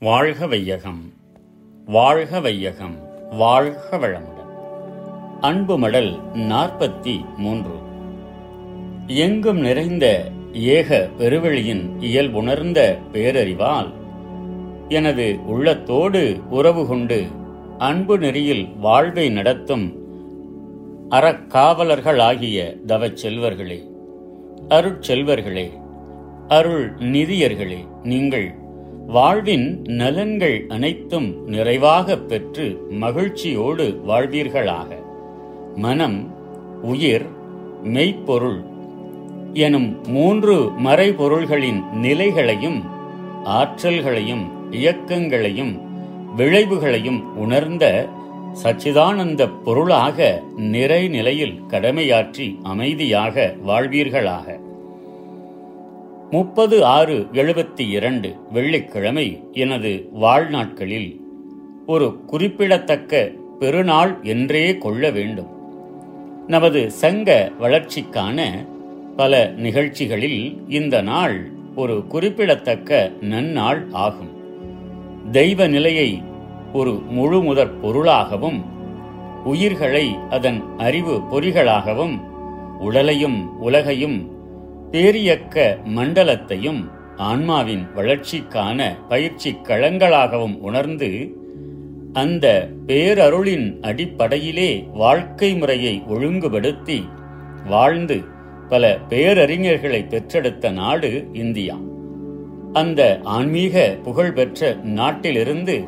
வாழ்க வையகம் வாழ்க வையகம் வாழ்க வளமுடன். அன்பு மடல் நாற்பத்தி மூன்று. எங்கும் நிறைந்த ஏக பெருவெளியின் இயல்புணர்ந்த பேரறிவால் எனது உள்ளத்தோடு உறவு கொண்டு அன்பு நெறியில் வாழ்வை நடத்தும் அறக்காவலர்களாகிய தவச் செல்வர்களே அருட்செல்வர்களே அருள் நிதியர்களே நீங்கள் வாழ்வின் நலன்கள் அனைத்தும் நிறைவாகப் பெற்று மகிழ்ச்சியோடு வாழ்வீர்களாக. மனம் உயிர் மெய்ப்பொருள் எனும் மூன்று மறைபொருள்களின் நிலைகளையும் ஆற்றல்களையும் இயக்கங்களையும் விளைவுகளையும் உணர்ந்த சச்சிதானந்த பொருளாக நிறைநிலையில் கடமையாற்றி அமைதியாக வாழ்வீர்களாக. முப்பது ஆறு எழுபத்தி இரண்டு வெள்ளிக்கிழமை எனது வாழ்நாட்களில் ஒரு குறிப்பிடத்தக்க பெருநாள் என்றே கொள்ள வேண்டும். நமது சங்க வளர்ச்சிக்கான பல நிகழ்ச்சிகளில் இந்த நாள் ஒரு குறிப்பிடத்தக்க நன்னாள் ஆகும். தெய்வ நிலையை ஒரு முழுமுதற் பொருளாகவும் உயிர்களை அதன் அறிவு பொறிகளாகவும் உடலையும் உலகையும் பேரியக்க மண்டலத்தையும் ஆன்மாவின் வளர்ச்சிக்கான பயிற்சி களங்களாகவும் உணர்ந்து அந்த பேரருளின் அடிப்படையிலே வாழ்க்கை முறையை ஒழுங்குபடுத்தி வாழ்ந்து பல பேரறிஞர்களை பெற்றெடுத்த நாடு இந்தியா. அந்த ஆன்மீக புகழ்பெற்ற நாட்டிலிருந்து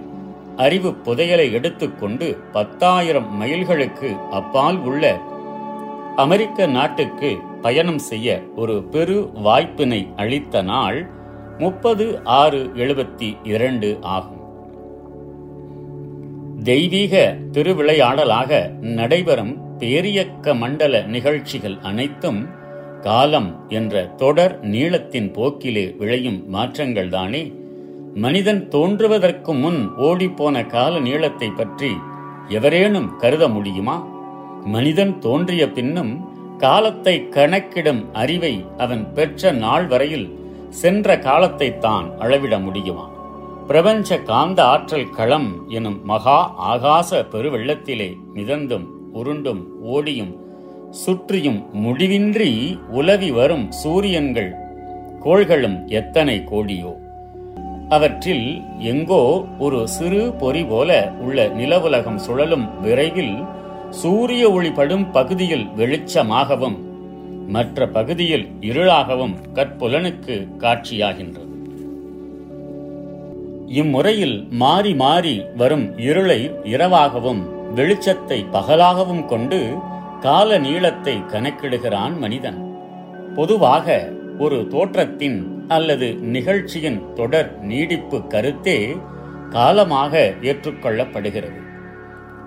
அறிவு புதையலை எடுத்துக்கொண்டு பத்தாயிரம் மைல்களுக்கு அப்பால் உள்ள அமெரிக்க நாட்டுக்கு பயணம் செய்ய ஒரு பெரு வாய்ப்பினை அளித்த நாள் முப்பது ஆறு எழுபத்தி இரண்டு ஆகும். தெய்வீக திருவிளையாடலாக நடைபெறும் பேரியக்க மண்டல நிகழ்ச்சிகள் அனைத்தும் காலம் என்ற தொடர் நீளத்தின் போக்கிலே விளையும் மாற்றங்கள்தானே. மனிதன் தோன்றுவதற்கு முன் ஓடிப்போன கால நீளத்தை பற்றி எவரேனும் கருத முடியுமா? மனிதன் தோன்றிய பின்னும் காலத்தை கணக்கிடும் அறிவை அவன் பெற்ற நாள் வரையில் சென்ற காலத்தை தான் அளவிட முடியுமா பிரபஞ்ச காந்த ஆற்றல் களம் எனும் மகா ஆகாச பெருவெள்ளத்திலே மிதந்தும் உருண்டும் ஓடியும் சுற்றியும் முடிவின்றி உலவி வரும் சூரியன்கள் கோள்களும் எத்தனை கோடியோ? அவற்றில் எங்கோ ஒரு சிறு பொறி போல உள்ள நிலவுலகம் சுழலும் விரைவில் சூரிய ஒளி படும் பகுதியில் வெளிச்சமாகவும் மற்ற பகுதியில் இருளாகவும் கற்புலனுக்கு காட்சியாகின்றது. இம்முறையில் மாறி மாறி வரும் இருளை இரவாகவும் வெளிச்சத்தை பகலாகவும் கொண்டு கால நீளத்தை கணக்கிடுகிறான் மனிதன். பொதுவாக ஒரு தோற்றத்தின் அல்லது நிகழ்ச்சியின் தொடர் நீடிப்பு கருத்தே காலமாக ஏற்றுக்கொள்ளப்படுகிறது.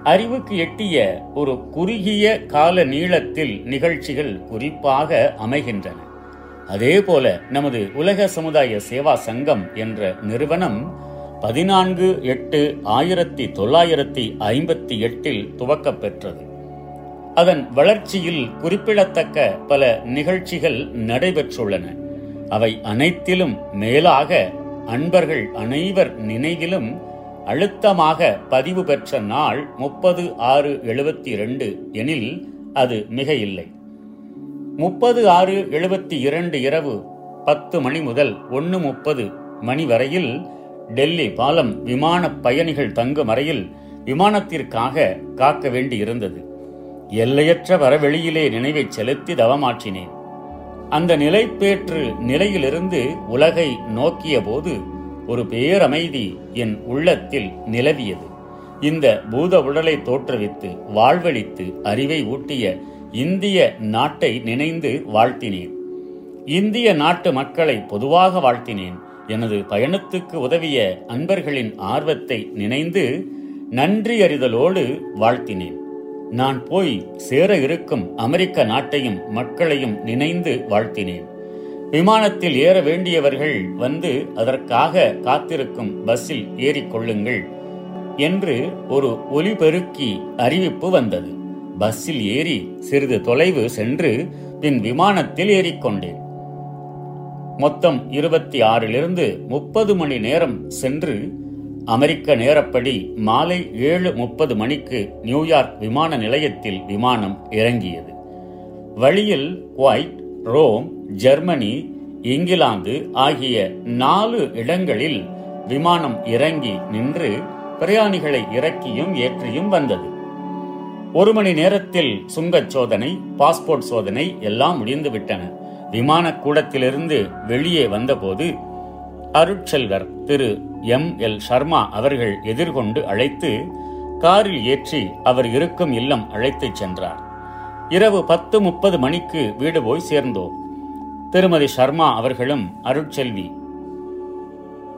அறிவுக்கு எட்டிய ஒரு குறுகிய கால நீளத்தில் நிகழ்ச்சிகள் குறிப்பாக அமைகின்றன. அதேபோல நமது உலக சமுதாய சேவா சங்கம் என்ற நிறுவனம் பதினான்கு எட்டு ஆயிரத்தி தொள்ளாயிரத்தி ஐம்பத்தி எட்டில் துவக்க பெற்றது. அதன் வளர்ச்சியில் குறிப்பிடத்தக்க பல நிகழ்ச்சிகள் நடைபெற்றுள்ளன. அவை அனைத்திலும் மேலாக அன்பர்கள் அனைவர் நினைவிலும் அழுத்தமாக பதிவு பெற்ற நாள் முப்பது ஆறு எழுபத்தி இரண்டு எனில் அது மிக இல்லை முப்பது ஆறு எழுபத்தி இரண்டு இரவு பத்து மணி முதல் ஒன்று முப்பது மணி வரையில் டெல்லி பாலம் விமான பயணிகள் தங்கும் அறையில் விமானத்திற்காக காக்க வேண்டியிருந்தது. எல்லையற்ற வரவெளியிலே நினைவை செலுத்தி தவமாற்றினேன். அந்த நிலைப்பேற்று நிலையிலிருந்து உலகை நோக்கிய போது ஒரு பேரமைதி என் உள்ளத்தில் நிலவியது. இந்த பூத உடலை தோற்றுவித்து வாழ்வழித்து அறிவை ஊட்டிய இந்திய நாட்டை நினைந்து வாழ்த்தினேன். இந்திய நாட்டு மக்களை பொதுவாக வாழ்த்தினேன். எனது பயணத்துக்கு உதவிய அன்பர்களின் ஆர்வத்தை நினைந்து நன்றி அறிதலோடு வாழ்த்தினேன். நான் போய் சேர இருக்கும் அமெரிக்க நாட்டையும் மக்களையும் நினைந்து வாழ்த்தினேன். விமானத்தில் ஏற வேண்டியவர்கள் வந்து அதற்காக காத்திருக்கும் பஸ்ஸில் ஏறிக்கொள்ளுங்கள் என்று ஒரு ஒலிபெருக்கி அறிவிப்பு வந்தது. பஸ்ஸில் ஏறி சிறிது தொலைவு சென்று பின் விமானத்தில் ஏறிக்கொண்டேன். மொத்தம் இருபத்தி ஆறிலிருந்து முப்பது மணி நேரம் சென்று அமெரிக்க நேரப்படி மாலை ஏழு முப்பது மணிக்கு நியூயார்க் விமான நிலையத்தில் விமானம் இறங்கியது. வழியில் குவைட் ரோம் ஜெர்மனி இங்கிலாந்து ஆகிய நாலு இடங்களில் விமானம் இறங்கி நின்று பிரயாணிகளை இறக்கியும் ஏற்றியும் வந்தது. ஒரு மணி நேரத்தில் சுங்கச் சோதனை பாஸ்போர்ட் சோதனை எல்லாம் முடிந்துவிட்டன விமானக்கூடத்திலிருந்து வெளியே வந்தபோது அருட்செல்வர் திரு எம். எல். சர்மா அவர்கள் எதிர்கொண்டு அழைத்து காரில் ஏற்றி அவர் இருக்கும் இல்லம் அழைத்துச் சென்றார். இரவு பத்து முப்பது மணிக்கு வீடு போய் சேர்ந்தோம். திருமதி சர்மா அவர்களும் அருட்செல்வி.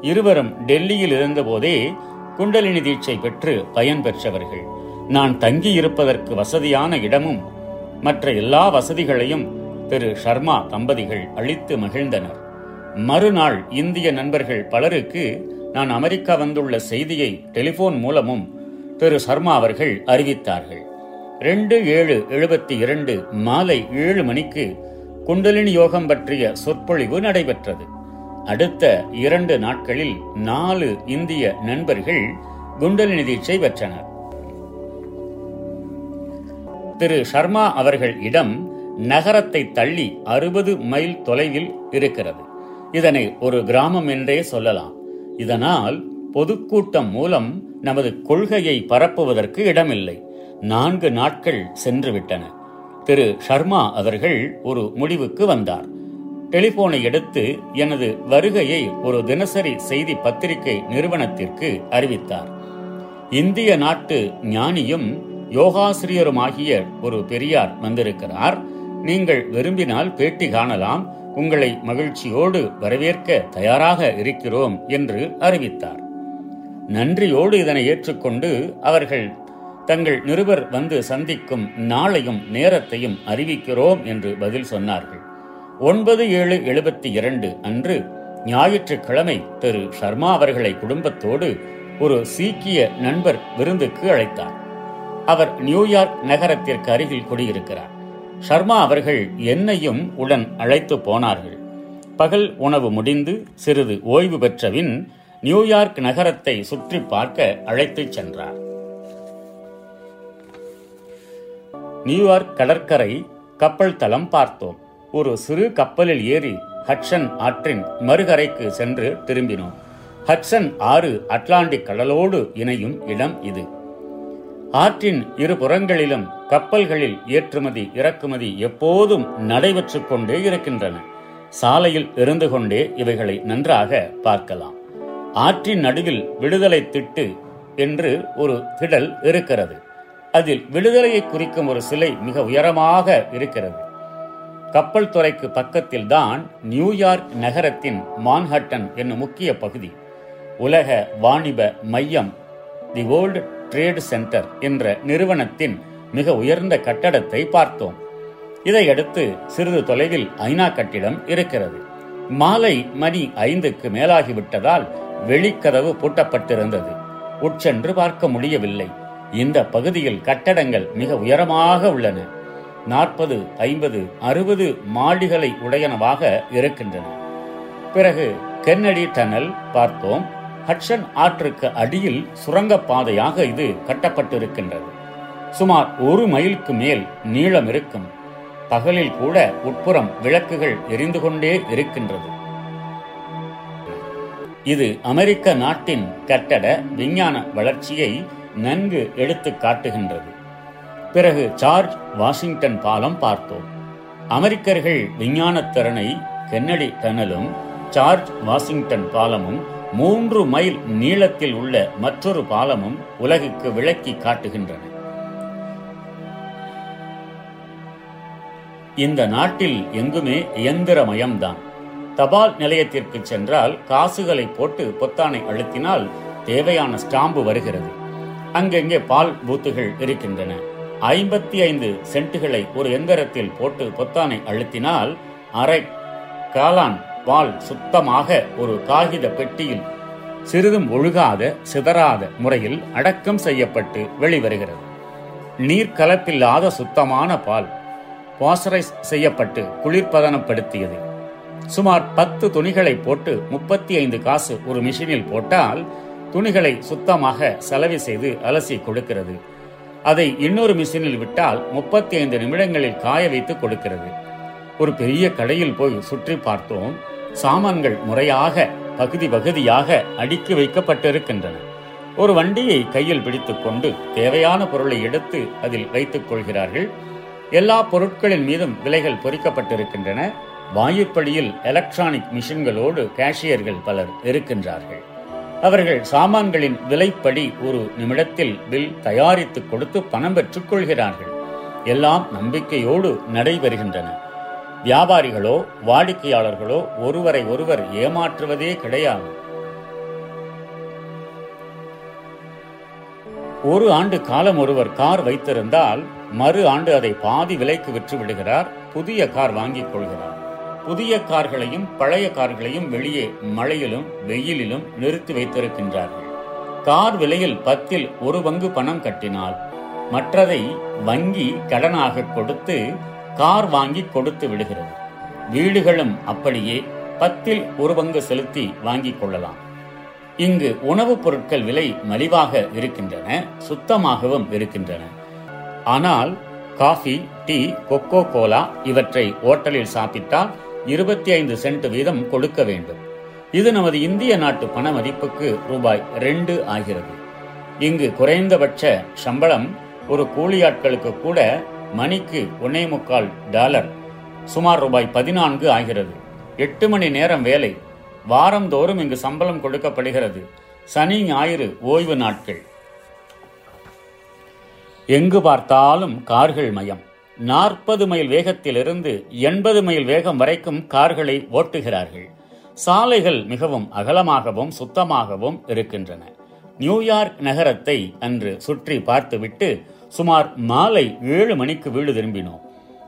இருவரும் டெல்லியில் இருந்தபோதே குண்டலினி தீட்சை பெற்று பயன் பெற்றவர்கள். நான் தங்கி இருப்பதற்கு வசதியான இடமும் மற்ற எல்லா வசதிகளையும் திரு ஷர்மா தம்பதிகள் அளித்து மகிழ்ந்தனர். மறுநாள் இந்திய நண்பர்கள் பலருக்கு நான் அமெரிக்கா வந்துள்ள செய்தியை டெலிபோன் மூலமும் திரு சர்மா அவர்கள் அறிவித்தார்கள். ரெண்டு ஏழு எழுபத்தி இரண்டு மாலை ஏழு மணிக்கு குண்டலினி யோகம் பற்றிய சொற்பொழிவு நடைபெற்றது. அடுத்த இரண்டு நாட்களில் நாலு இந்திய நண்பர்கள் குண்டலினி தீட்சை பெற்றனர். திரு சர்மா அவர்கள் இடம் நகரத்தை தள்ளி அறுபது மைல் தொலைவில் இருக்கிறது. இதனை ஒரு கிராமம் என்றே சொல்லலாம். இதனால் பொதுக்கூட்டம் மூலம் நமது கொள்கையை பரப்புவதற்கு இடமில்லை. நான்கு நாட்கள் சென்றுவிட்டன. திரு ஷர்மா அவர்கள் ஒரு முடிவுக்கு வந்தார். டெலிபோனை எடுத்து எனது வருகையை ஒரு தினசரி செய்தி பத்திரிகை நிறுவனத்திற்கு அறிவித்தார். இந்திய நாட்டு ஞானியும் யோகாசிரியருமாகிய ஒரு பெரியார் வந்திருக்கிறார். நீங்கள் விரும்பினால் பேட்டி காணலாம். உங்களை மகிழ்ச்சியோடு வரவேற்க தயாராக இருக்கிறோம் என்று அறிவித்தார். நன்றியோடு இதனை ஏற்றுக்கொண்டு அவர்கள் தங்கள் நிருபர் வந்து சந்திக்கும் நாளையும் நேரத்தையும் அறிவிக்கிறோம் என்று பதில் சொன்னார்கள். ஒன்பது ஏழு எழுபத்தி இரண்டு அன்று ஞாயிற்றுக்கிழமை திரு சர்மா அவர்களை குடும்பத்தோடு ஒரு சீக்கிய நண்பர் விருந்துக்கு அழைத்தார். அவர் நியூயார்க் நகரத்திற்கு அருகில் குடியிருக்கிறார். சர்மா அவர்கள் என்னையும் உடன் அழைத்து போனார்கள். பகல் உணவு முடிந்து சிறிது ஓய்வு பெற்றபின் நியூயார்க் நகரத்தை சுற்றி பார்க்க அழைத்துச் சென்றார். நியூயார்க் கடற்கரை கப்பல் தளம் பார்த்தோம். ஒரு சிறு கப்பலில் ஏறி ஹட்சன் ஆற்றின் மறுகரைக்கு சென்று திரும்பினோம். ஹட்சன் ஆறு அட்லாண்டிக் கடலோடு இணையும் இடம் இது. ஆற்றின் இரு புறங்களிலும் கப்பல்களில் ஏற்றுமதி இறக்குமதி எப்போதும் நடைபெற்றுக் கொண்டே இருக்கின்றன. சாலையில் இருந்து கொண்டே இவைகளை நன்றாக பார்க்கலாம். ஆற்றின் நடுவில் விடுதலை திட்டு என்று ஒரு திடல் இருக்கிறது. அதில் விடுதலையை குறிக்கும் ஒரு சிலை மிக உயரமாக இருக்கிறது. கப்பல் துறைக்கு பக்கத்தில் தான் நியூயார்க் நகரத்தின் மான்ஹட்டன் என்னும் முக்கிய பகுதி. உலக வாணிப மையம் தி வேர்ல்டு ட்ரேட் சென்டர் என்ற நிறுவனத்தின் மிக உயர்ந்த கட்டடத்தை பார்த்தோம். இதையடுத்து சிறிது தொலைவில் ஐநா கட்டிடம் இருக்கிறது. மாலை மணி ஐந்துக்கு மேலாகிவிட்டதால் வெளிக்கதவு பூட்டப்பட்டிருந்தது. உட்சென்று பார்க்க முடியவில்லை. இந்த பகுதியில் கட்டடங்கள் மிக உயரமாக உள்ளன. நாற்பது ஐம்பது அறுபது மாடிகளை உடையனவாக இருக்கின்றன. பிறகு கென்னடி டனல் பார்த்தோம். ஹட்சன் ஆற்றுக்கு அடியில் சுரங்கப்பாதையாக இது கட்டப்பட்டிருக்கின்றது. சுமார் ஒரு மைலுக்கு மேல் நீளம் இருக்கும். பகலில் கூட உட்புறம் விளக்குகள் எரிந்து கொண்டே இருக்கின்றது. இது அமெரிக்க நாட்டின் கட்டட விஞ்ஞான வளர்ச்சியை நன்கு எடுத்து காட்டுகின்றது. பிறகு ஜார்ஜ் வாஷிங்டன் பாலம் பார்த்தோம். அமெரிக்கர்கள் விஞ்ஞான திறனை கென்னடி டனலும் ஜார்ஜ் வாஷிங்டன் பாலமும் மூன்று மைல் நீளத்தில் உள்ள மற்றொரு பாலமும் உலகுக்கு விளக்கி காட்டுகின்றன. இந்த நாட்டில் எங்குமே இயந்திரமயம்தான். தபால் நிலையத்திற்கு சென்றால் காசுகளை போட்டு பொத்தானை அழுத்தினால் தேவையான ஸ்டாம்பு வருகிறது. அங்கங்கே பால் பூத்துகள் இருக்கின்றன. ஐம்பத்தி ஐந்து சென்ட்டுகளை ஒரு எந்திரத்தில் போட்டு பொத்தானை அழுத்தினால் அரை காளான் பால் சுத்தமாக ஒரு காகித பெட்டியில் சிறிதும் ஒழுகாத சிதறாத முறையில் அடக்கம் செய்யப்பட்டு வெளிவருகிறது. நீர் கலப்பில்லாத சுத்தமான பால் பாசரைஸ் செய்யப்பட்டு குளிர்பதனப்படுத்தியது. சுமார் பத்து துணிகளை போட்டு முப்பத்தி ஐந்து காசு ஒரு மிஷினில் போட்டால் துணிகளை சுத்தமாக சலவை செய்து அலசி கொடுக்கிறது. அதை இன்னொரு மிஷினில் விட்டால் முப்பத்தி ஐந்து நிமிடங்களில் காய வைத்து கொடுக்கிறது. ஒரு பெரிய கடையில் போய் சுற்றி பார்த்தோம் சாமான்கள் முறையாக பகுதி பகுதியாக அடுக்கி வைக்கப்பட்டிருக்கின்றன. ஒரு வண்டியை கையில் பிடித்துக்கொண்டு தேவையான பொருளை எடுத்து அதில் வைத்துக் கொள்கிறார்கள். எல்லா பொருட்களின் மீதும் விலைகள் பொறிக்கப்பட்டிருக்கின்றன. வாயுப்படியில் எலக்ட்ரானிக் மிஷின்களோடு கேஷியர்கள் பலர் இருக்கின்றார்கள். அவர்கள் சாமான்களின் விலைப்படி ஒரு நிமிடத்தில் பில் தயாரித்து கொடுத்து பணம் பெற்றுக் கொள்கிறார்கள். எல்லாம் நம்பிக்கையோடு நடைபெறுகின்றன. வியாபாரிகளோ வாடிக்கையாளர்களோ ஒருவரை ஒருவர் ஏமாற்றுவதே கிடையாது. ஒரு ஆண்டு காலம் ஒருவர் கார் வைத்திருந்தால் மறு ஆண்டு அதை பாதி விலைக்கு விற்று விடுகிறார் புதிய கார் வாங்கிக் கொள்கிறார். புதிய கார்களையும் பழைய கார்களையும் வெளியே மழையிலும் வெயிலிலும் நிறுத்தி வைத்திருக்கின்றார்கள். கார் விலையில் பத்தில் ஒரு பங்கு பணம் கட்டினால் மற்றதை வங்கி கடனாக கொடுத்து கார் வாங்கி கொடுத்து விடுகிறது. வீடுகளும் அப்படியே பத்தில் ஒரு பங்கு செலுத்தி வாங்கிக் கொள்ளலாம். இங்கு உணவுப் பொருட்கள் விலை மலிவாக இருக்கின்றன சுத்தமாகவும் இருக்கின்றன. ஆனால் காஃபி டீ கொக்கோ கோலா இவற்றை ஓட்டலில் சாப்பிட்டால் இருபத்தி ஐந்து சென்ட் வீதம் கொடுக்க வேண்டும். இது நமது இந்திய நாட்டு பண மதிப்புக்கு ரூபாய் ரெண்டு ஆகிறது. இங்கு குறைந்தபட்ச சம்பளம் ஒரு கூலியாட்களுக்கு கூட மணிக்கு ஒன்னே முக்கால் டாலர் சுமார் ரூபாய் பதினான்கு ஆகிறது. எட்டு மணி நேரம் வேலை வாரந்தோறும் இங்கு சம்பளம் கொடுக்கப்படுகிறது. சனி ஞாயிறு ஓய்வு நாட்கள். எங்கு பார்த்தாலும் கார்கள் மயம். நாற்பது மைல் வேகத்திலிருந்து எண்பது மைல் வேகம் வரைக்கும் கார்களை ஓட்டுகிறார்கள். சாலைகள் மிகவும் அகலமாகவும் சுத்தமாகவும் இருக்கின்றன. நியூயார்க் நகரத்தை அன்று சுற்றி பார்த்துவிட்டு சுமார் மாலை ஏழு மணிக்கு வீடு திரும்பினோம்.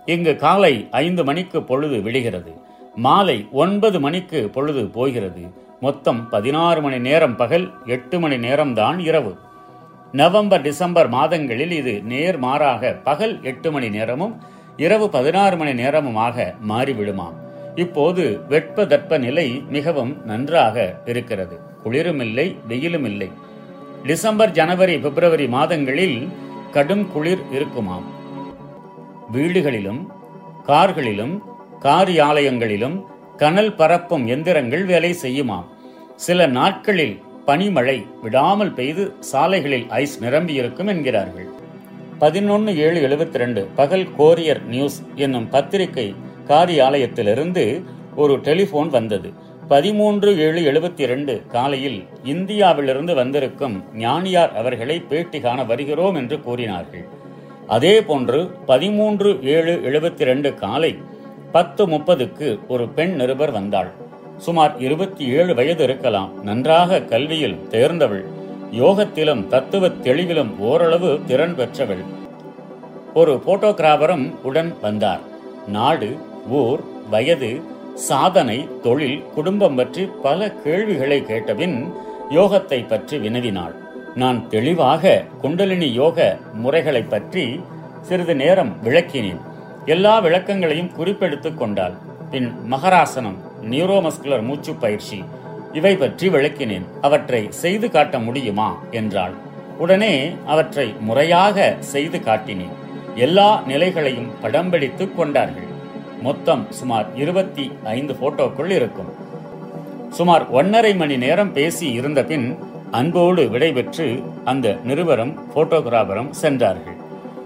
இங்கு காலை ஐந்து மணிக்கு பொழுது விடுகிறது. மாலை ஒன்பது மணிக்கு பொழுது போகிறது. மொத்தம் பதினாறு மணி நேரம் பகல் எட்டு மணி நேரம்தான் இரவு. நவம்பர் டிசம்பர் மாதங்களில் இது நேர் மாறாக பகல் எட்டு மணி நேரமும் இரவு பதினாறு மணி நேரமுமாக மாறிவிடுமாம். இப்போது வெப்ப தட்ப நிலை மிகவும் நன்றாக இருக்கிறது. குளிரும் இல்லை வெயிலும் இல்லை டிசம்பர் ஜனவரி பிப்ரவரி மாதங்களில் கடும் குளிர் இருக்குமாம். வீடுகளிலும் கார்களிலும் காரியாலயங்களிலும் கனல் பரப்பும் எந்திரங்கள் வேலை செய்யுமாம். சில நாட்களில் பனிமழை விடாமல் பெய்து சாலைகளில் ஐஸ் நிரம்பியிருக்கும் என்கிறார்கள். பதினொன்று ஏழு எழுபத்தி ரெண்டு பகல் கோரியர் நியூஸ் என்னும் பத்திரிகை காரியாலயத்திலிருந்து ஒரு டெலிபோன் வந்தது. பதிமூன்று ஏழு எழுபத்தி ரெண்டு காலையில் இந்தியாவிலிருந்து வந்திருக்கும் ஞானியார் அவர்களை பேட்டி காண வருகிறோம் என்று கூறினார்கள். அதே போன்று பதிமூன்று ஏழு எழுபத்தி ரெண்டு காலை பத்து முப்பதுக்கு ஒரு பெண் நிருபர் வந்தாள். சுமார் இருபத்தி ஏழு வயது இருக்கலாம். நன்றாக கல்வியில் தேர்ந்தவள். யோகத்திலும் தத்துவ தெளிவிலும் ஓரளவு திறன் பெற்றவள். ஒரு போட்டோகிராபரும் உடன் வந்தார். நாடு ஊர் வயது சாதனை தொழில் குடும்பம் பற்றி பல கேள்விகளை கேட்டபின் யோகத்தை பற்றி வினவினாள். நான் தெளிவாக குண்டலினி யோக முறைகளை பற்றி சிறிது நேரம் விளக்கினேன். எல்லா விளக்கங்களையும் குறிப்பெடுத்துக் கொண்டாள். பின் மகராசனம் நியூரோமஸ்குலர் மூச்சு பயிற்சி. இவை பற்றி விளக்கினேன். அவற்றை செய்து காட்ட முடியுமா? என்றாள். உடனே அவற்றை முறையாக செய்து காட்டினேன். எல்லா நிலைகளையும் படம் பிடித்துக் கொண்டார்கள். மொத்தம் சுமார் இருபத்தி ஐந்து போட்டோக்கள் இருக்கும். சுமார் ஒன்னரை மணி நேரம் பேசி இருந்த பின் அன்போடு விடைபெற்று அந்த நிருபரும் போட்டோகிராபரும் சென்றார்கள்.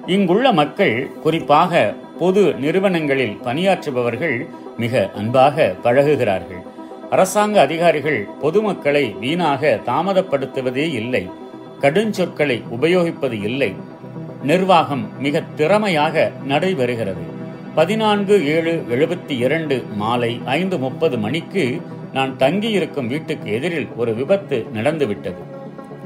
இங்குள்ள மக்கள் குறிப்பாக பொது நிறுவனங்களில் பணியாற்றுபவர்கள் மிக அன்பாக பழகுகிறார்கள். அரசாங்க அதிகாரிகள் பொதுமக்களை வீணாக தாமதப்படுத்துவதே இல்லை. கடுஞ்சொற்களை உபயோகிப்பது இல்லை. நிர்வாகம் மிக திறமையாக நடைபெறுகிறது. பதினான்கு ஏழு எழுபத்தி இரண்டு மாலை ஐந்து முப்பது மணிக்கு நான் தங்கியிருக்கும் வீட்டுக்கு எதிரில் ஒரு விபத்து நடந்துவிட்டது.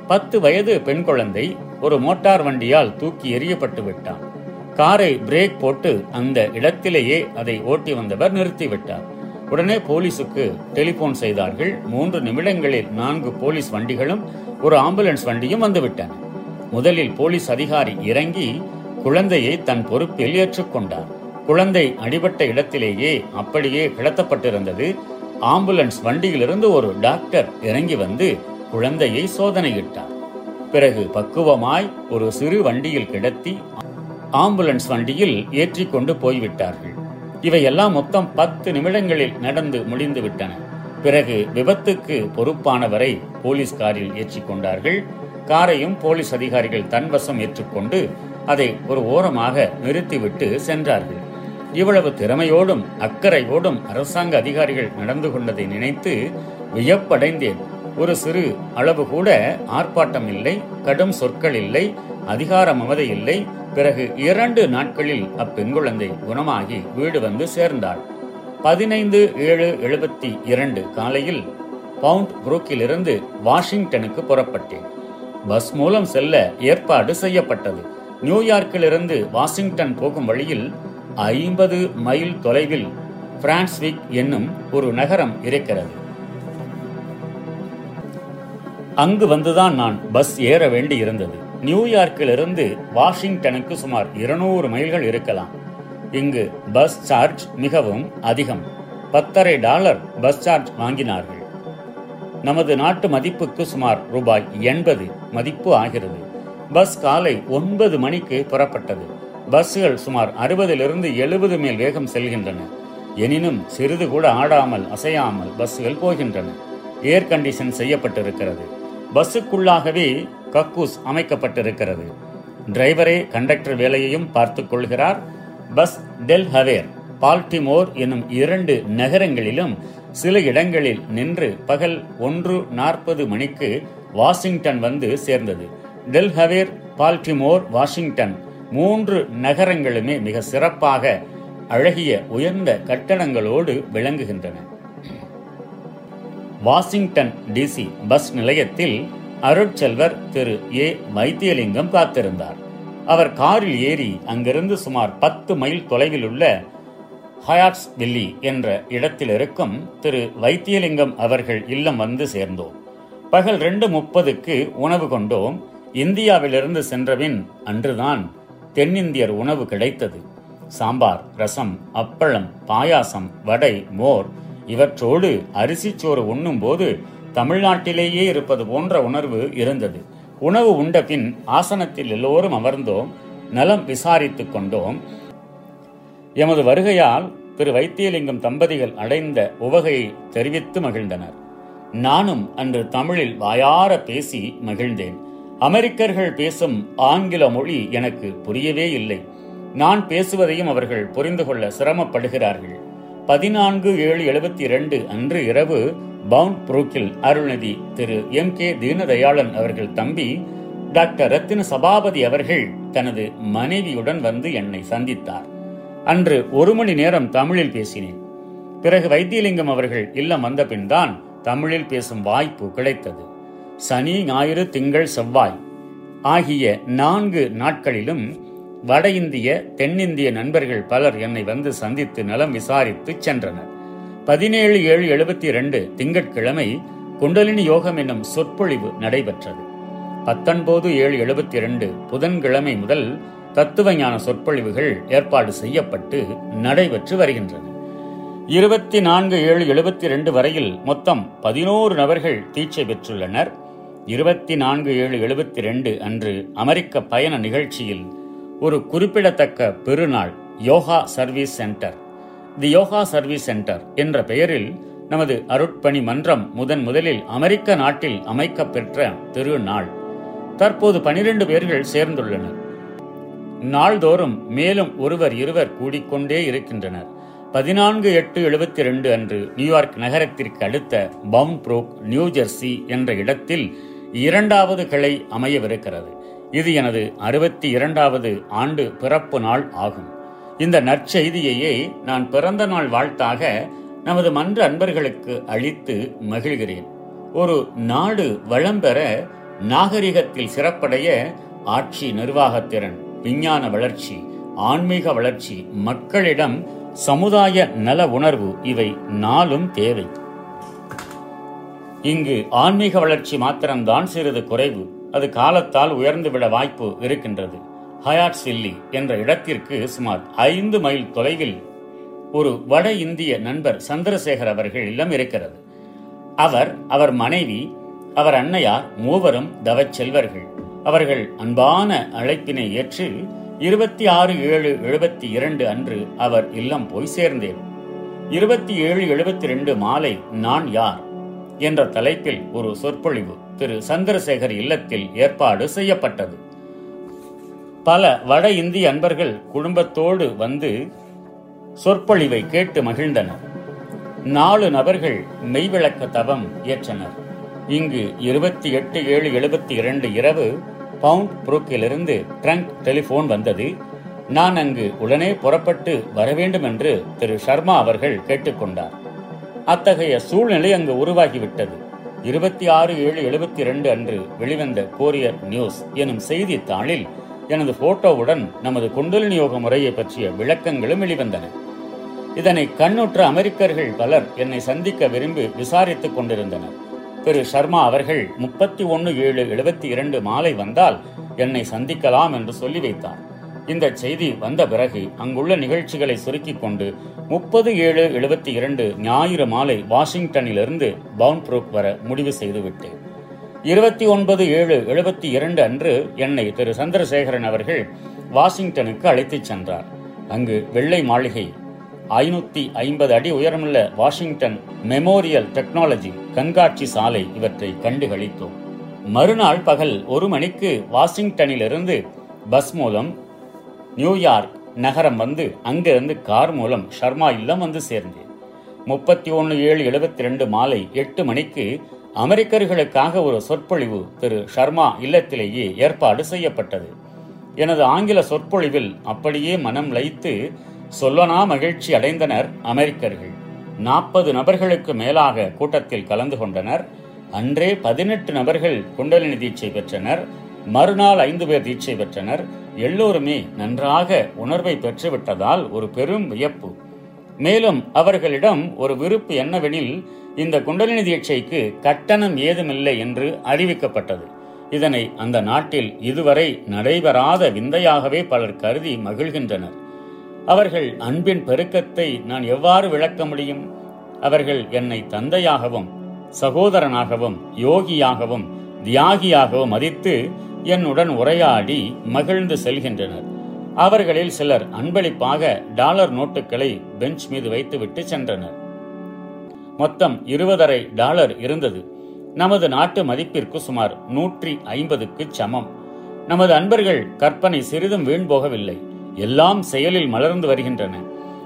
பத்து வயது பெண் குழந்தை ஒரு மோட்டார் வண்டியால் தூக்கி எறியப்பட்டு விட்டான். காரை பிரேக் போட்டு அந்த இடத்திலேயே அதை ஓட்டி வந்தவர் நிறுத்திவிட்டார். உடனே போலீசுக்கு டெலிபோன் செய்தார்கள். மூன்று நிமிடங்களில் நான்கு போலீஸ் வண்டிகளும் ஒரு ஆம்புலன்ஸ் வண்டியும் வந்துவிட்டன. முதலில் போலீஸ் அதிகாரி இறங்கி குழந்தையை தன் பொறுப்பில் ஏற்றுக்கொண்டார். குழந்தை அடிபட்ட இடத்திலேயே அப்படியே கிடத்தப்பட்டிருந்தது ஆம்புலன்ஸ் வண்டியிலிருந்து ஒரு டாக்டர் இறங்கி வந்து குழந்தையை சோதனையிட்டார். பிறகு பக்குவமாய் ஒரு சிறு வண்டியில் கிடத்தி ஆம்புலன்ஸ் வண்டியில் ஏற்றிக்கொண்டு போய்விட்டார்கள். இவையெல்லாம் மொத்தம் பத்து நிமிடங்களில் நடந்து முடிந்து விட்டன. பிறகு விபத்துக்கு பொறுப்பானவரை போலீஸ் காரில் ஏற்றிக்கொண்டார்கள் காரையும் போலீஸ் அதிகாரிகள் தன்வசம் ஏற்றுக்கொண்டு அதை ஒரு ஓரமாக நிறுத்திவிட்டு சென்றார்கள். இவ்வளவு திறமையோடும் அக்கறையோடும் அரசாங்க அதிகாரிகள் நடந்து கொண்டதை நினைத்து வியப்படைந்தேன். ஒரு சிறு அளவு கூட ஆர்ப்பாட்டம் இல்லை கடும் சொற்கள் இல்லை அதிகார மமதை இல்லை பிறகு இரண்டு நாட்களில் அப்பெண் குழந்தை குணமாகி வீடு வந்து சேர்ந்தாள். பதினைந்து ஏழு எழுபத்தி இரண்டு காலையில் பவுண்ட் புரூக்கிலிருந்து வாஷிங்டனுக்கு புறப்பட்டேன். பஸ் மூலம் செல்ல ஏற்பாடு செய்யப்பட்டது. நியூயார்க்கிலிருந்து வாஷிங்டன் போகும் வழியில் ஐம்பது மைல் தொலைவில் பிரான்ஸ்விக் என்னும் ஒரு நகரம் இருக்கிறது. அங்கு வந்துதான் நான் பஸ் ஏற வேண்டி இருந்தது நியூயார்க்கிலிருந்து வாஷிங்டனுக்கு சுமார் இருநூறு மைல்கள் இருக்கலாம். இங்கு பஸ் சார்ஜ் மிகவும் அதிகம். பத்தரை டாலர் பஸ் சார்ஜ் வாங்கினார்கள். நமது நாட்டு மதிப்புக்கு சுமார் ரூபாய் எண்பது மதிப்பு ஆகிறது. பஸ் காலை ஒன்பது மணிக்கு புறப்பட்டது. பஸ்கள் சுமார் அறுபதிலிருந்து எழுபது மேல் வேகம் செல்கின்றன. எனினும் சிறிது கூட ஆடாமல் அசையாமல் பஸ்கள் போகின்றன. ஏர் கண்டிஷன் செய்யப்பட்டிருக்கிறது. பஸ்ஸுக்குள்ளாகவே கக்கூஸ் அமைக்கப்பட்டிருக்கிறது. டிரைவரே கண்டக்டர் வேலையையும் பார்த்துக் கொள்கிறார். பஸ் டெல் ஹவேர் பால்டிமோர் என்னும் இரண்டு நகரங்களிலும் சில இடங்களில் நின்று பகல் ஒன்று நாற்பது மணிக்கு வாஷிங்டன் வந்து சேர்ந்தது. டெல் ஹவேர் பால்டிமோர் வாஷிங்டன் மூன்று நகரங்களுமே மிக சிறப்பாக அழகிய உயர்ந்த கட்டடங்களோடு விளங்குகின்றன. வாஷிங்டன் டிசி பஸ் நிலையத்தில் அருட்செல்வர் திரு. ஏ. வைத்தியலிங்கம் காத்திருந்தார். அவர் காரில் ஏறி அங்கிருந்து சுமார் பத்து மைல் தொலைவில் உள்ள ஹயாட்ஸ் வில்லி என்ற இடத்தில் இருக்கும் திரு. வைத்தியலிங்கம் அவர்கள் இல்லம் வந்து சேர்ந்தோம். பகல் ரெண்டு முப்பதுக்கு உணவு கொண்டோம். இந்தியாவிலிருந்து சென்றபின் அன்றுதான் தென்னிந்தியர் உணவு கிடைத்தது. சாம்பார் ரசம் அப்பளம் பாயாசம் வடை மோர் இவற்றோடு அரிசி உண்ணும் போது தமிழ்நாட்டிலேயே இருப்பது போன்ற உணர்வு இருந்தது. உணவு உண்ட பின் ஆசனத்தில் எல்லோரும் அமர்ந்தோம் நலம் விசாரித்துக் கொண்டோம். எமது வருகையால் திரு வைத்தியலிங்கம் தம்பதிகள் அடைந்த உவகையை தெரிவித்து மகிழ்ந்தனர். நானும் அன்று தமிழில் வாயார பேசி மகிழ்ந்தேன். அமெரிக்கர்கள் பேசும் ஆங்கில மொழி எனக்கு புரியவே இல்லை. நான் பேசுவதையும் அவர்கள் புரிந்து கொள்ள சிரமப்படுகிறார்கள். பதினான்கு ஏழு எழுபத்தி இரண்டு அன்று இரவு பவுண்ட் புரூக்கில் அருள்நிதி திரு எம் கே தீனதயாளன் அவர்கள் தம்பி டாக்டர் ரத்தின சபாபதி அவர்கள் தனது மனைவியுடன் வந்து என்னை சந்தித்தார். அன்று ஒரு மணி நேரம் தமிழில் பேசினேன். பிறகு வைத்தியலிங்கம் அவர்கள் இல்லம் வந்த பின்தான் தமிழில் பேசும் வாய்ப்பு கிடைத்தது. சனி ஞாயிறு திங்கள் செவ்வாய் ஆகிய நான்கு நாட்களிலும் வட இந்திய தென்னிந்திய நண்பர்கள் பலர் என்னை வந்து சந்தித்து நலம் விசாரித்து சென்றனர். பதினேழு ஏழு எழுபத்தி இரண்டு திங்கட்கிழமை குண்டலினி யோகம் என்னும் சொற்பொழிவு நடைபெற்றது. பத்தொன்பது ஏழு எழுபத்தி இரண்டு புதன்கிழமை முதல் தத்துவ ஞான சொற்பொழிவுகள் ஏற்பாடு செய்யப்பட்டு நடைபெற்று வருகின்றன. இருபத்தி நான்கு ஏழு எழுபத்தி ரெண்டு வரையில் மொத்தம் பதினோரு நபர்கள் தீட்சை பெற்றுள்ளனர். இருபத்தி நான்கு ஏழு எழுபத்தி ரெண்டு அன்று அமெரிக்க பயண நிகழ்ச்சியில் ஒரு குறிப்பிடத்தக்க பெருநாள் yoga service centre. The yoga service centre என்ற பெயரில் நமது அருட்பணி மன்றம் முதன் முதலில் அமெரிக்க நாட்டில் அமைக்கப்பெற்ற திருநாள். தற்போது பனிரெண்டு பேர்கள் சேர்ந்துள்ளனர். நாள்தோறும் மேலும் ஒருவர் இருவர் கூடிக்கொண்டே இருக்கின்றனர். பதினான்கு எட்டு எழுபத்தி ரெண்டு அன்று நியூயார்க் நகரத்திற்கு அடுத்த பவுன்புரோக் நியூ ஜெர்சி என்ற இடத்தில் இரண்டாவது கிளை அமையவிருக்கிறது. இது எனது அறுபத்தி இரண்டாவது ஆண்டு பிறப்பு நாள் ஆகும். இந்த நற்செய்தியையே நான் பிறந்த நாள் வாழ்த்தாக நமது மன்ற அன்பர்களுக்கு அளித்து மகிழ்கிறேன். ஒரு நாடு வளம் பெற நாகரிகத்தில் சிறப்படைய ஆட்சி நிர்வாகத்திறன் விஞ்ஞான வளர்ச்சி ஆன்மீக வளர்ச்சி மக்களிடம் சமுதாய நல உணர்வு இவை நாளும் தேவை. இங்கு ஆன்மீக வளர்ச்சி மாத்திரம்தான் சிறிது குறைவு. அது காலத்தால் உயர்ந்துவிட வாய்ப்பு இருக்கின்றது. ஹயாட் சில்லி என்ற இடத்திற்கு சுமார் ஐந்து மைல் தொலைவில் ஒரு வட இந்திய நண்பர் சந்திரசேகர் அவர்கள் இல்லம் இருக்கிறது. அவர் அவர் மனைவி அவர் அன்னையார் மூவரும் தவச் செல்வர்கள். அவர்கள் அன்பான அழைப்பினை ஏற்று இருபத்தி ஆறு ஏழு எழுபத்தி இரண்டு அன்று அவர் இல்லம் போய் சேர்ந்தேன். இருபத்தி ஏழு எழுபத்தி ரெண்டு மாலை நான் யார்? என்ற தலைப்பில் ஒரு சொற்பொழிவு. திரு சந்திரசேகர் இல்லத்தில் ஏற்பாடு செய்யப்பட்டது. பல வட இந்திய அன்பர்கள் குடும்பத்தோடு வந்து சொற்பொழிவை கேட்டு மகிழ்ந்தனர். நாலு நபர்கள் மெய்விளக்க தவம் இயற்றனர் இங்கு இருபத்தி எட்டு ஏழு எழுபத்தி இரண்டு இரவு பவுண்ட் புரூக்கிலிருந்து ட்ரங்க் டெலிபோன் வந்தது. நான் அங்கு உடனே புறப்பட்டு வர வேண்டும் என்று திரு சர்மா அவர்கள் கேட்டுக்கொண்டார். அத்தகைய சூழ்நிலை அங்கு உருவாகிவிட்டது. இருபத்தி ஆறு ஏழு எழுபத்தி இரண்டு அன்று வெளிவந்த கோரியர் நியூஸ் எனும் செய்தித்தாளில் எனது போட்டோவுடன் நமது குண்டலினி யோக முறையை பற்றிய விளக்கங்களும் வெளிவந்தன. இதனை கண்ணுற்ற அமெரிக்கர்கள் பலர் என்னை சந்திக்க விரும்பி விசாரித்துக் கொண்டிருந்தனர். திரு சர்மா அவர்கள் முப்பத்தி ஒன்று ஏழு எழுபத்தி இரண்டு மாலை வந்தால் என்னை சந்திக்கலாம் என்று சொல்லி வைத்தார். இந்த செய்தி வந்த பிறகு அங்குள்ள நிகழ்ச்சிகளை சுருக்கிக் கொண்டு முப்பது ஏழு எழுபத்தி இரண்டு ஞாயிறு மாலை வாஷிங்டனிலிருந்து பவுன்புரூக் வர முடிவு செய்துவிட்டேன். இருபத்தி ஒன்பது ஏழு எழுபத்தி இரண்டு அன்று என்னை திரு. சந்திரசேகரன் அவர்கள் வாஷிங்டனுக்கு அழைத்துச் சென்றார். அங்கு வெள்ளை மாளிகை ஐநூத்தி ஐம்பது அடி உயரமுள்ள வாஷிங்டன் மெமோரியல் டெக்னாலஜி கண்காட்சி சாலை இவற்றை கண்டுகளித்தோம் மறுநாள் பகல் ஒரு மணிக்கு வாஷிங்டனிலிருந்து பஸ் மூலம் நியூயார்க் நகரம் வந்து அங்கிருந்து கார் மூலம் ஷர்மா இல்லம் வந்து சேர்ந்தேன். முப்பத்தி ஒன்று ஏழு எழுபத்தி ரெண்டு மாலை எட்டு மணிக்கு அமெரிக்கர்களுக்காக ஒரு சொற்பொழிவு திரு ஷர்மா இல்லத்திலேயே ஏற்பாடு செய்யப்பட்டது. எனது ஆங்கில சொற்பொழிவில் அப்படியே மனம் லயித்து சொல்லனா மகிழ்ச்சி அடைந்தனர் அமெரிக்கர்கள். நாற்பது நபர்களுக்கு மேலாக கூட்டத்தில் கலந்து கொண்டனர். அன்றே பதினெட்டு நபர்கள் குண்டலினி தீட்சை பெற்றனர். மறுநாள் ஐந்து பேர் தீட்சை பெற்றனர். எல்லோருமே நன்றாக உணர்வை பெற்றுவிட்டதால் ஒரு பெரும் வியப்பு. மேலும் அவர்களிடம் ஒரு விருப்பு என்னவெனில் இந்த குண்டலினி தீட்சைக்கு கட்டணம் ஏதுமில்லை என்று அறிவிக்கப்பட்டது. இதனை அந்த நாட்டில் இதுவரை நடைபெறாத விந்தையாகவே பலர் கருதி மகிழ்கின்றனர். அவர்கள் அன்பின் பெருக்கத்தை நான் எவ்வாறு விளக்க முடியும்? அவர்கள் என்னை தந்தையாகவும் சகோதரனாகவும் யோகியாகவும் தியாகியாகவும் மதித்து என்னுடன் உரையாடி மகிழ்ந்து செல்கின்றனர். அவர்களில் சிலர் அன்பளிப்பாக டாலர் நோட்டுகளை பெஞ்ச் மீது வைத்துவிட்டு சென்றனர். மொத்தம் இருபதரை டாலர் இருந்தது. நமது நாட்டு மதிப்பிற்கு சுமார் நூற்றி ஐம்பதுக்கு சமம். நமது அன்பர்கள் கற்பனை சிறிதும் வீண் போகவில்லை. எல்லாம் செயலில் மலர்ந்து வருகின்றன.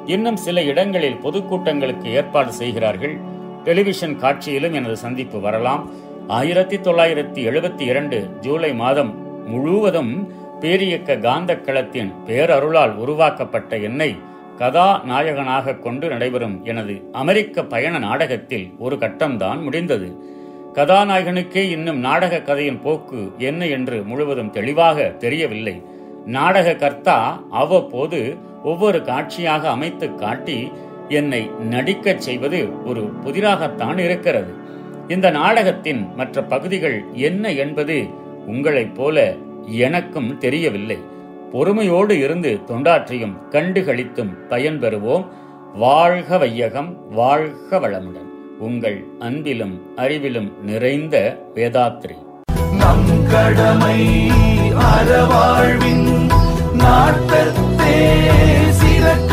இன்னும் சில இடங்களில் பொதுக்கூட்டங்களுக்கு ஏற்பாடு செய்கிறார்கள். டெலிவிஷன் காட்சியிலும் எனது சந்திப்பு வரலாம். ஆயிரத்தி தொள்ளாயிரத்தி எழுபத்தி இரண்டு ஜூலை மாதம் முழுவதும் பேரியக்க காந்த களத்தின் பேரருளால் உருவாக்கப்பட்ட என்னை கதாநாயகனாக கொண்டு நடைபெறும் எனது அமெரிக்க பயண நாடகத்தில் ஒரு கட்டம்தான் முடிந்தது. கதாநாயகனுக்கே இன்னும் நாடக கதையின் போக்கு என்ன என்று முழுவதும் தெளிவாக தெரியவில்லை. நாடக கர்த்தா அவ்வப்போது ஒவ்வொரு காட்சியாக அமைத்து காட்டி என்னை நடிக்கச் செய்வது ஒரு புதிராகத்தான் இருக்கிறது. இந்த நாடகத்தின் மற்ற பகுதிகள் என்ன என்பது உங்களைப் போல எனக்கும் தெரியவில்லை. பொறுமையோடு இருந்து தொண்டாற்றியும் கண்டுகளித்தும் பயன்பெறுவோம் வாழ்க வையகம் வாழ்க வளமுடன். உங்கள் அன்பிலும் அறிவிலும் நிறைந்த வேதாத்ரி. நம் கடமை அறவாழ்வின் நாட்டத்தே சிறக்க